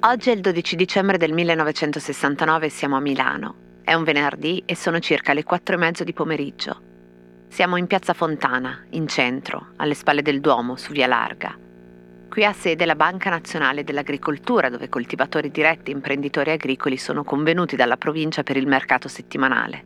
Oggi è il 12 dicembre del 1969 e siamo a Milano. È un venerdì e sono circa le quattro e mezzo di pomeriggio. Siamo in piazza Fontana, in centro, alle spalle del Duomo, su Via Larga. Qui ha sede la Banca Nazionale dell'Agricoltura, dove coltivatori diretti e imprenditori agricoli sono convenuti dalla provincia per il mercato settimanale.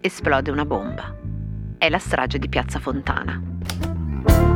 Esplode una bomba. È la strage di Piazza Fontana.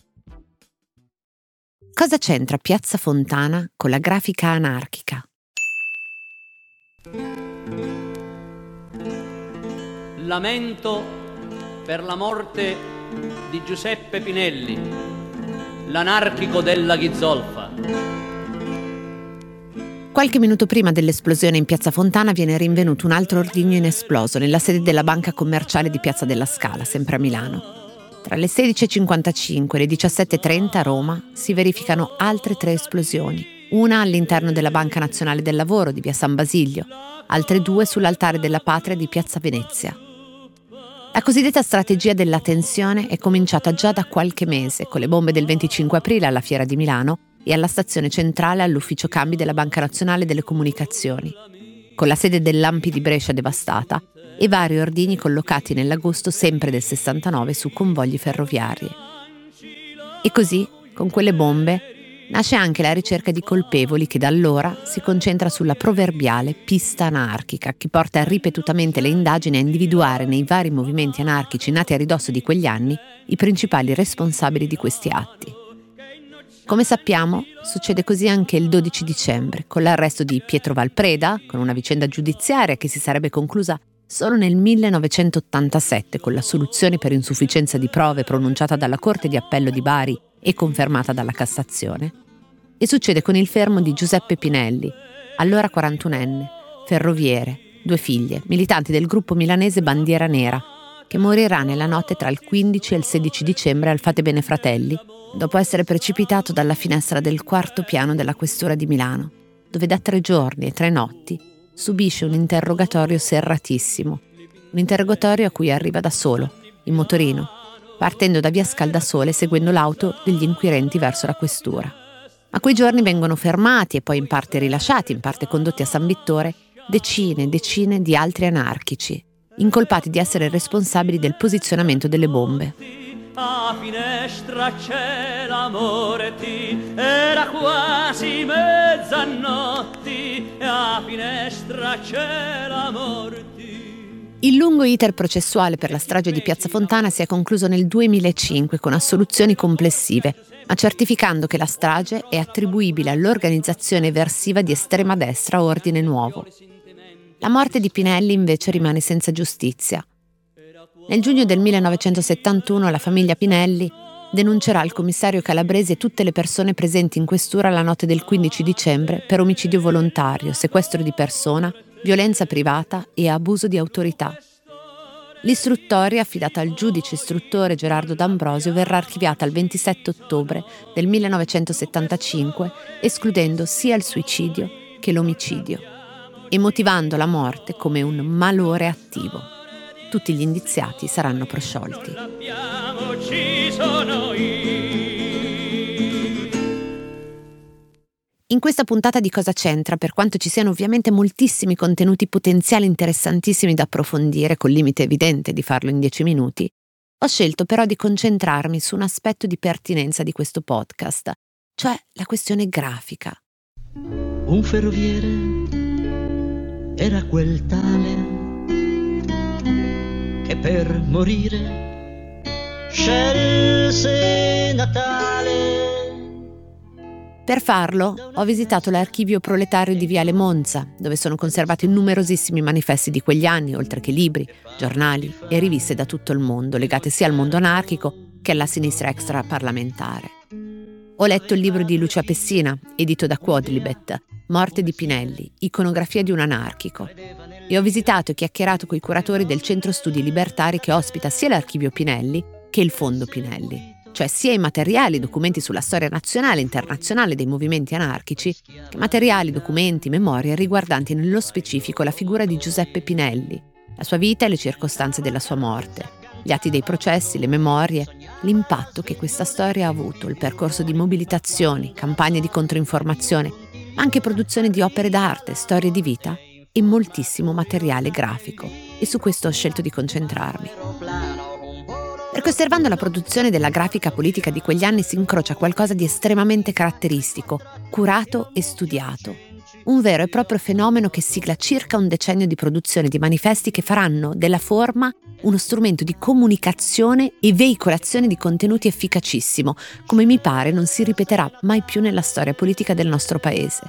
Cosa c'entra Piazza Fontana con la grafica anarchica? Lamento per la morte di Giuseppe Pinelli, l'anarchico della Ghizzolfa. Qualche minuto prima dell'esplosione in Piazza Fontana viene rinvenuto un altro ordigno inesploso nella sede della banca commerciale di Piazza della Scala, sempre a Milano. Tra le 16.55 e le 17.30 a Roma si verificano altre tre esplosioni, una all'interno della Banca Nazionale del Lavoro di via San Basilio, altre due sull'altare della patria di piazza Venezia. La cosiddetta strategia della tensione è cominciata già da qualche mese con le bombe del 25 aprile alla Fiera di Milano e alla stazione centrale all'ufficio cambi della Banca Nazionale delle Comunicazioni, con la sede dell'Ampi di Brescia devastata e vari ordini collocati nell'agosto sempre del 69 su convogli ferroviari. E così, con quelle bombe, nasce anche la ricerca di colpevoli che da allora si concentra sulla proverbiale pista anarchica che porta ripetutamente le indagini a individuare nei vari movimenti anarchici nati a ridosso di quegli anni i principali responsabili di questi atti. Come sappiamo, succede così anche il 12 dicembre, con l'arresto di Pietro Valpreda, con una vicenda giudiziaria che si sarebbe conclusa solo nel 1987 con la soluzione per insufficienza di prove pronunciata dalla Corte di Appello di Bari e confermata dalla Cassazione, e succede con il fermo di Giuseppe Pinelli, allora 41enne, ferroviere, due figlie, militanti del gruppo milanese Bandiera Nera, che morirà nella notte tra il 15 e il 16 dicembre al Fate Bene Fratelli, dopo essere precipitato dalla finestra del quarto piano della Questura di Milano, dove da tre giorni e tre notti subisce un interrogatorio serratissimo, un interrogatorio a cui arriva da solo, in motorino, partendo da via Scaldasole seguendo l'auto degli inquirenti verso la questura. A quei giorni vengono fermati e poi in parte rilasciati, in parte condotti a San Vittore, decine e decine di altri anarchici, incolpati di essere responsabili del posizionamento delle bombe. A finestra c'è l'amore ti, era quasi mezzanotti, a finestra c'è l'amore. Il lungo iter processuale per la strage di Piazza Fontana si è concluso nel 2005 con assoluzioni complessive, ma certificando che la strage è attribuibile all'organizzazione eversiva di estrema destra Ordine Nuovo. La morte di Pinelli invece rimane senza giustizia. Nel giugno del 1971 la famiglia Pinelli denuncerà al commissario Calabresi e tutte le persone presenti in questura la notte del 15 dicembre per omicidio volontario, sequestro di persona, violenza privata e abuso di autorità. L'istruttoria affidata al giudice istruttore Gerardo D'Ambrosio verrà archiviata il 27 ottobre del 1975, escludendo sia il suicidio che l'omicidio e motivando la morte come un malore attivo. Tutti gli indiziati saranno prosciolti. Ci sono In questa puntata di Cosa c'entra, per quanto ci siano ovviamente moltissimi contenuti potenziali interessantissimi da approfondire, col limite evidente di farlo in dieci minuti, ho scelto però di concentrarmi su un aspetto di pertinenza di questo podcast, cioè la questione grafica. Un ferroviere era quel tale per morire scelse Natale Per farlo ho visitato l'archivio proletario di Viale Monza, dove sono conservati numerosissimi manifesti di quegli anni, oltre che libri, giornali e riviste da tutto il mondo, legate sia al mondo anarchico che alla sinistra extraparlamentare. Ho letto il libro di Lucia Pessina, edito da Quodlibet, Morte di Pinelli, iconografia di un anarchico. E ho visitato e chiacchierato con i curatori del Centro Studi Libertari che ospita sia l'archivio Pinelli che il Fondo Pinelli, cioè sia i materiali, documenti sulla storia nazionale e internazionale dei movimenti anarchici, che materiali, documenti, memorie riguardanti nello specifico la figura di Giuseppe Pinelli, la sua vita e le circostanze della sua morte, gli atti dei processi, le memorie, l'impatto che questa storia ha avuto, il percorso di mobilitazioni, campagne di controinformazione anche produzione di opere d'arte, storie di vita e moltissimo materiale grafico. E su questo ho scelto di concentrarmi. Perché osservando la produzione della grafica politica di quegli anni si incrocia qualcosa di estremamente caratteristico, curato e studiato. Un vero e proprio fenomeno che sigla circa un decennio di produzione di manifesti che faranno della forma uno strumento di comunicazione e veicolazione di contenuti efficacissimo, come mi pare non si ripeterà mai più nella storia politica del nostro paese.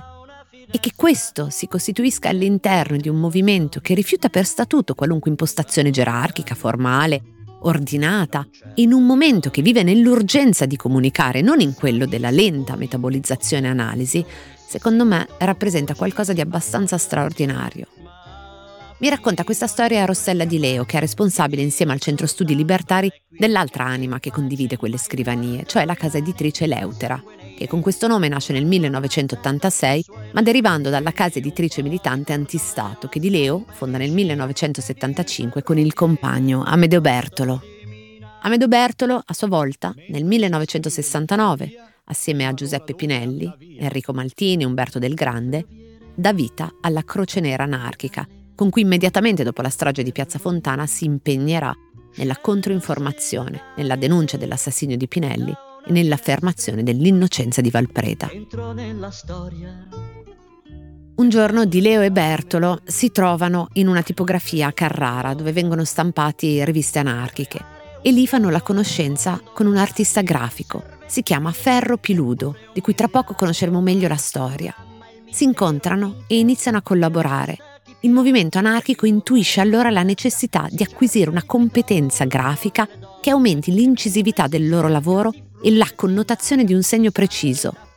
E che questo si costituisca all'interno di un movimento che rifiuta per statuto qualunque impostazione gerarchica, formale, ordinata, in un momento che vive nell'urgenza di comunicare, non in quello della lenta metabolizzazione e analisi, secondo me rappresenta qualcosa di abbastanza straordinario. Mi racconta questa storia Rossella Di Leo, che è responsabile insieme al Centro Studi Libertari dell'altra anima che condivide quelle scrivanie, cioè la casa editrice Leutera, che con questo nome nasce nel 1986, ma derivando dalla casa editrice militante Antistato, che Di Leo fonda nel 1975 con il compagno Amedeo Bertolo. Amedeo Bertolo, a sua volta, nel 1969, assieme a Giuseppe Pinelli, Enrico Maltini e Umberto Del Grande, dà vita alla Croce Nera anarchica, con cui immediatamente dopo la strage di Piazza Fontana si impegnerà nella controinformazione, nella denuncia dell'assassinio di Pinelli e nell'affermazione dell'innocenza di Valpreda. Un giorno Di Leo e Bertolo si trovano in una tipografia a Carrara dove vengono stampati riviste anarchiche e lì fanno la conoscenza con un artista grafico. Si chiama Ferro Piludo, di cui tra poco conosceremo meglio la storia. Si incontrano e iniziano a collaborare il movimento anarchico intuisce allora la necessità di acquisire una competenza grafica che aumenti l'incisività del loro lavoro e la connotazione di un segno preciso.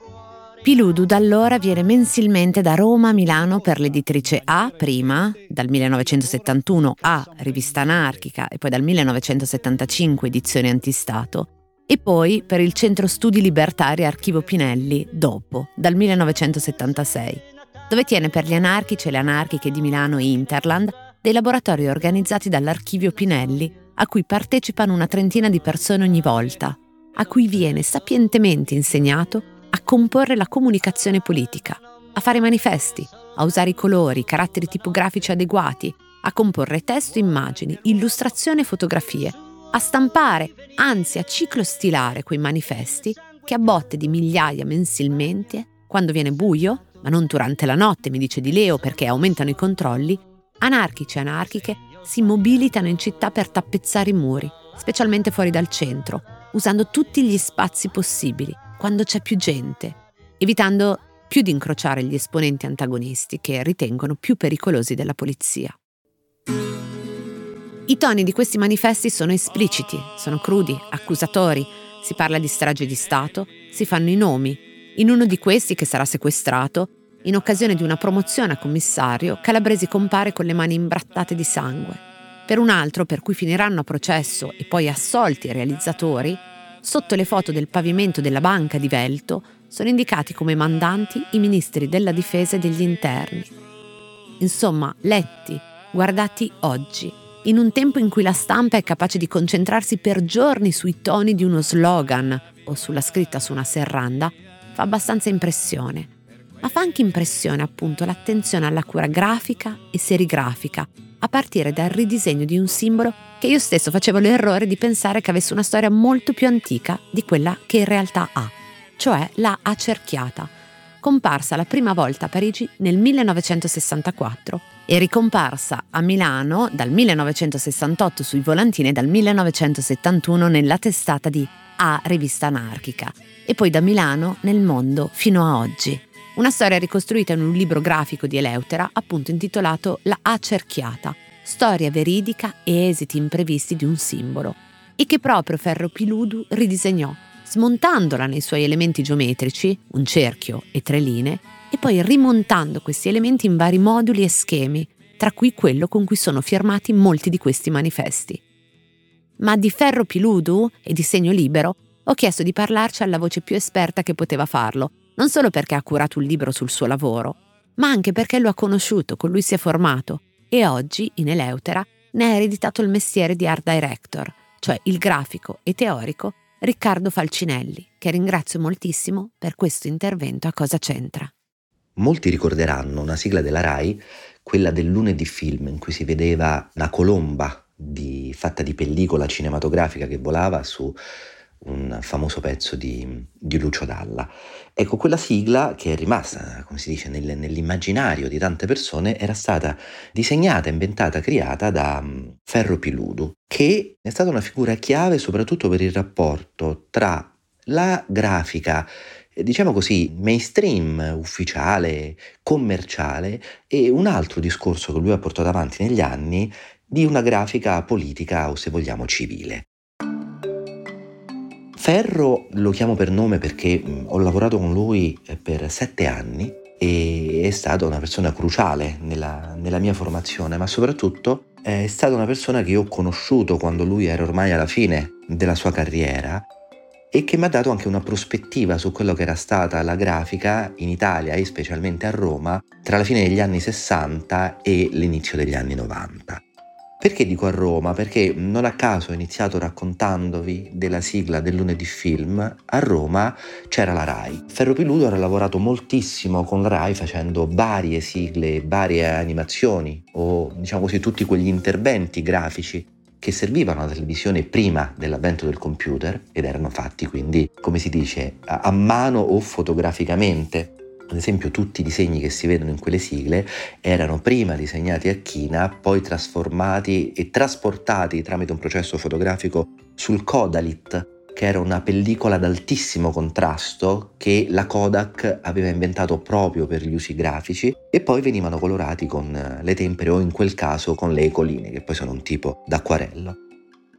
Piludu da allora viene mensilmente da Roma a Milano per l'editrice A prima, dal 1971 A, rivista anarchica, e poi dal 1975 edizione antistato, e poi per il Centro Studi Libertari Archivo Pinelli dopo, dal 1976 dove tiene per gli anarchici e le anarchiche di Milano e Interland dei laboratori organizzati dall'Archivio Pinelli, a cui partecipano una trentina di persone ogni volta, a cui viene sapientemente insegnato a comporre la comunicazione politica, a fare manifesti, a usare i colori, i caratteri tipografici adeguati, a comporre testo, immagini, illustrazione e fotografie, a stampare, anzi a ciclostilare quei manifesti che a botte di migliaia mensilmente, quando viene buio, ma non durante la notte, mi dice Di Leo, perché aumentano i controlli, anarchici e anarchiche si mobilitano in città per tappezzare i muri, specialmente fuori dal centro, usando tutti gli spazi possibili, quando c'è più gente, evitando più di incrociare gli esponenti antagonisti che ritengono più pericolosi della polizia. I toni di questi manifesti sono espliciti, sono crudi, accusatori, si parla di strage di Stato, si fanno i nomi, in uno di questi, che sarà sequestrato, in occasione di una promozione a commissario, Calabresi compare con le mani imbrattate di sangue. Per un altro, per cui finiranno a processo e poi assolti i realizzatori, sotto le foto del pavimento della banca di Velto sono indicati come mandanti i ministri della difesa e degli interni. Insomma, letti, guardati oggi, in un tempo in cui la stampa è capace di concentrarsi per giorni sui toni di uno slogan o sulla scritta su una serranda, fa abbastanza impressione. Ma fa anche impressione appunto l'attenzione alla cura grafica e serigrafica, a partire dal ridisegno di un simbolo che io stesso facevo l'errore di pensare che avesse una storia molto più antica di quella che in realtà ha, cioè la Acerchiata, comparsa la prima volta a Parigi nel 1964 e ricomparsa a Milano dal 1968 sui volantini e dal 1971 nella testata di A Rivista Anarchica, e poi da Milano nel mondo fino a oggi. Una storia ricostruita in un libro grafico di Eleutera, appunto intitolato La Acerchiata, storia veridica e esiti imprevisti di un simbolo, e che proprio Ferro Piludu ridisegnò, smontandola nei suoi elementi geometrici, un cerchio e tre linee, e poi rimontando questi elementi in vari moduli e schemi, tra cui quello con cui sono firmati molti di questi manifesti. Ma di Ferro Piludu e di Segno Libero ho chiesto di parlarci alla voce più esperta che poteva farlo, non solo perché ha curato un libro sul suo lavoro, ma anche perché lo ha conosciuto, con lui si è formato e oggi, in Eleutera, ne ha ereditato il mestiere di art director, cioè il grafico e teorico Riccardo Falcinelli, che ringrazio moltissimo per questo intervento a Cosa c'entra. Molti ricorderanno una sigla della RAI, quella del lunedì film, in cui si vedeva una colomba di, fatta di pellicola cinematografica che volava su un famoso pezzo di, di, Lucio Dalla. Ecco, quella sigla che è rimasta, come si dice, nel, nell'immaginario di tante persone, era stata disegnata, inventata, creata da um, Ferro Piludu, che è stata una figura chiave soprattutto per il rapporto tra la grafica eh, diciamo così, mainstream, ufficiale, commerciale e un altro discorso che lui ha portato avanti negli anni di una grafica politica o se vogliamo civile. Ferro lo chiamo per nome perché ho lavorato con lui eh, per sette anni e è stata una persona cruciale nella, nella mia formazione, ma soprattutto è stata una persona che ho conosciuto quando lui era ormai alla fine della sua carriera e che mi ha dato anche una prospettiva su quello che era stata la grafica in Italia e specialmente a Roma tra la fine degli anni 60 e l'inizio degli anni 90. Perché dico a Roma? Perché non a caso ho iniziato raccontandovi della sigla del lunedì film, a Roma c'era la RAI. Ferro Piludo ha lavorato moltissimo con la RAI facendo varie sigle, varie animazioni o diciamo così tutti quegli interventi grafici che servivano alla televisione prima dell'avvento del computer ed erano fatti quindi, come si dice, a mano o fotograficamente ad esempio tutti i disegni che si vedono in quelle sigle erano prima disegnati a china, poi trasformati e trasportati tramite un processo fotografico sul Kodalit, che era una pellicola ad altissimo contrasto che la Kodak aveva inventato proprio per gli usi grafici e poi venivano colorati con le tempere o in quel caso con le ecoline, che poi sono un tipo d'acquarello.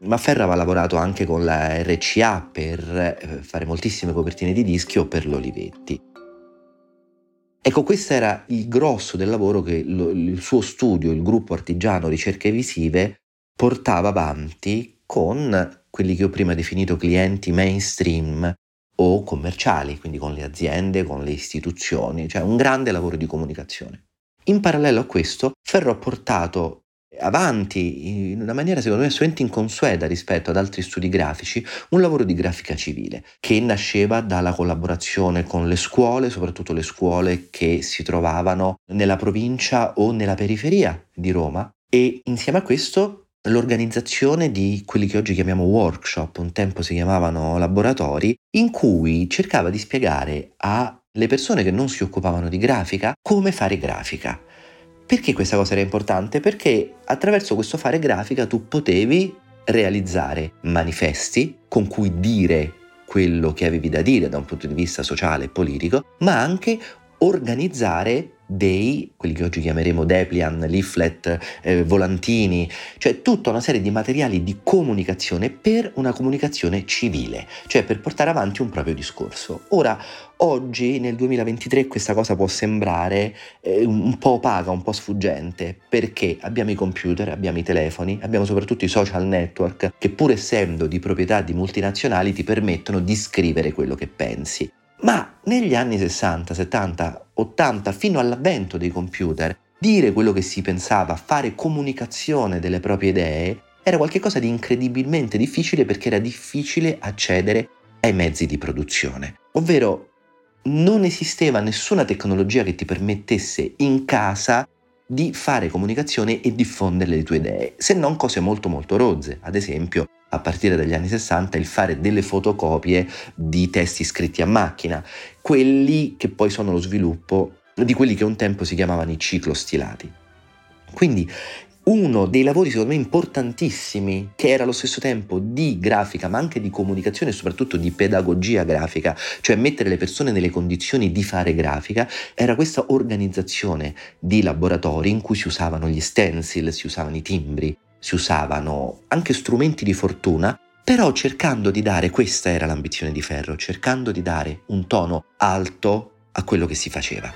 Ma Ferra aveva lavorato anche con la RCA per eh, fare moltissime copertine di dischi o per l'Olivetti. Ecco, questo era il grosso del lavoro che lo, il suo studio, il gruppo artigiano ricerche visive, portava avanti con quelli che ho prima definito clienti mainstream o commerciali, quindi con le aziende, con le istituzioni, cioè un grande lavoro di comunicazione. In parallelo a questo, Ferro ha portato avanti in una maniera secondo me assolutamente inconsueta rispetto ad altri studi grafici, un lavoro di grafica civile che nasceva dalla collaborazione con le scuole, soprattutto le scuole che si trovavano nella provincia o nella periferia di Roma e insieme a questo l'organizzazione di quelli che oggi chiamiamo workshop, un tempo si chiamavano laboratori, in cui cercava di spiegare alle persone che non si occupavano di grafica come fare grafica perché questa cosa era importante? Perché attraverso questo fare grafica tu potevi realizzare manifesti con cui dire quello che avevi da dire da un punto di vista sociale e politico, ma anche organizzare dei, quelli che oggi chiameremo Deplian, leaflet, eh, volantini, cioè tutta una serie di materiali di comunicazione per una comunicazione civile, cioè per portare avanti un proprio discorso. Ora, oggi nel 2023 questa cosa può sembrare eh, un po' opaca, un po' sfuggente, perché abbiamo i computer, abbiamo i telefoni, abbiamo soprattutto i social network che pur essendo di proprietà di multinazionali ti permettono di scrivere quello che pensi. Ma negli anni 60, 70, 80, fino all'avvento dei computer, dire quello che si pensava, fare comunicazione delle proprie idee, era qualcosa di incredibilmente difficile perché era difficile accedere ai mezzi di produzione. Ovvero non esisteva nessuna tecnologia che ti permettesse in casa di fare comunicazione e diffondere le tue idee, se non cose molto molto rozze, ad esempio a partire dagli anni 60 il fare delle fotocopie di testi scritti a macchina, quelli che poi sono lo sviluppo di quelli che un tempo si chiamavano i ciclostilati. Quindi uno dei lavori secondo me importantissimi, che era allo stesso tempo di grafica, ma anche di comunicazione e soprattutto di pedagogia grafica, cioè mettere le persone nelle condizioni di fare grafica, era questa organizzazione di laboratori in cui si usavano gli stencil, si usavano i timbri, si usavano anche strumenti di fortuna, però cercando di dare, questa era l'ambizione di Ferro, cercando di dare un tono alto a quello che si faceva.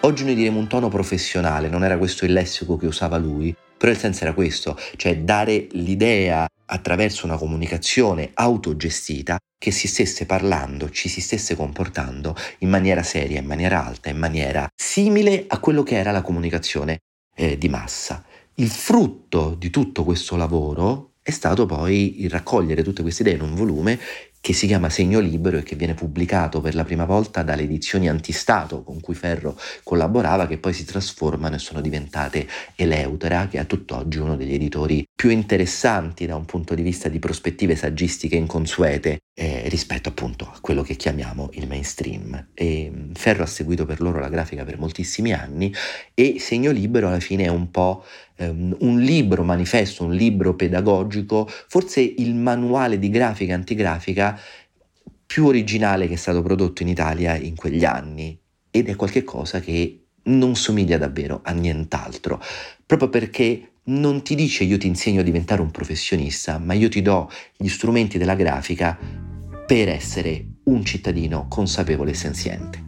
Oggi noi diremo un tono professionale, non era questo il lessico che usava lui, però il senso era questo, cioè dare l'idea attraverso una comunicazione autogestita che si stesse parlando, ci si stesse comportando in maniera seria, in maniera alta, in maniera simile a quello che era la comunicazione eh, di massa. Il frutto di tutto questo lavoro è stato poi il raccogliere tutte queste idee in un volume che si chiama Segno Libero e che viene pubblicato per la prima volta dalle edizioni Antistato con cui Ferro collaborava, che poi si trasformano e sono diventate Eleutera, che è a tutt'oggi uno degli editori più interessanti da un punto di vista di prospettive saggistiche inconsuete eh, rispetto appunto a quello che chiamiamo il mainstream. E mm, Ferro ha seguito per loro la grafica per moltissimi anni e Segno Libero alla fine è un po' ehm, un libro manifesto, un libro pedagogico, forse il manuale di grafica antigrafica più originale che è stato prodotto in Italia in quegli anni ed è qualcosa che non somiglia davvero a nient'altro, proprio perché non ti dice io ti insegno a diventare un professionista, ma io ti do gli strumenti della grafica per essere un cittadino consapevole e senziente.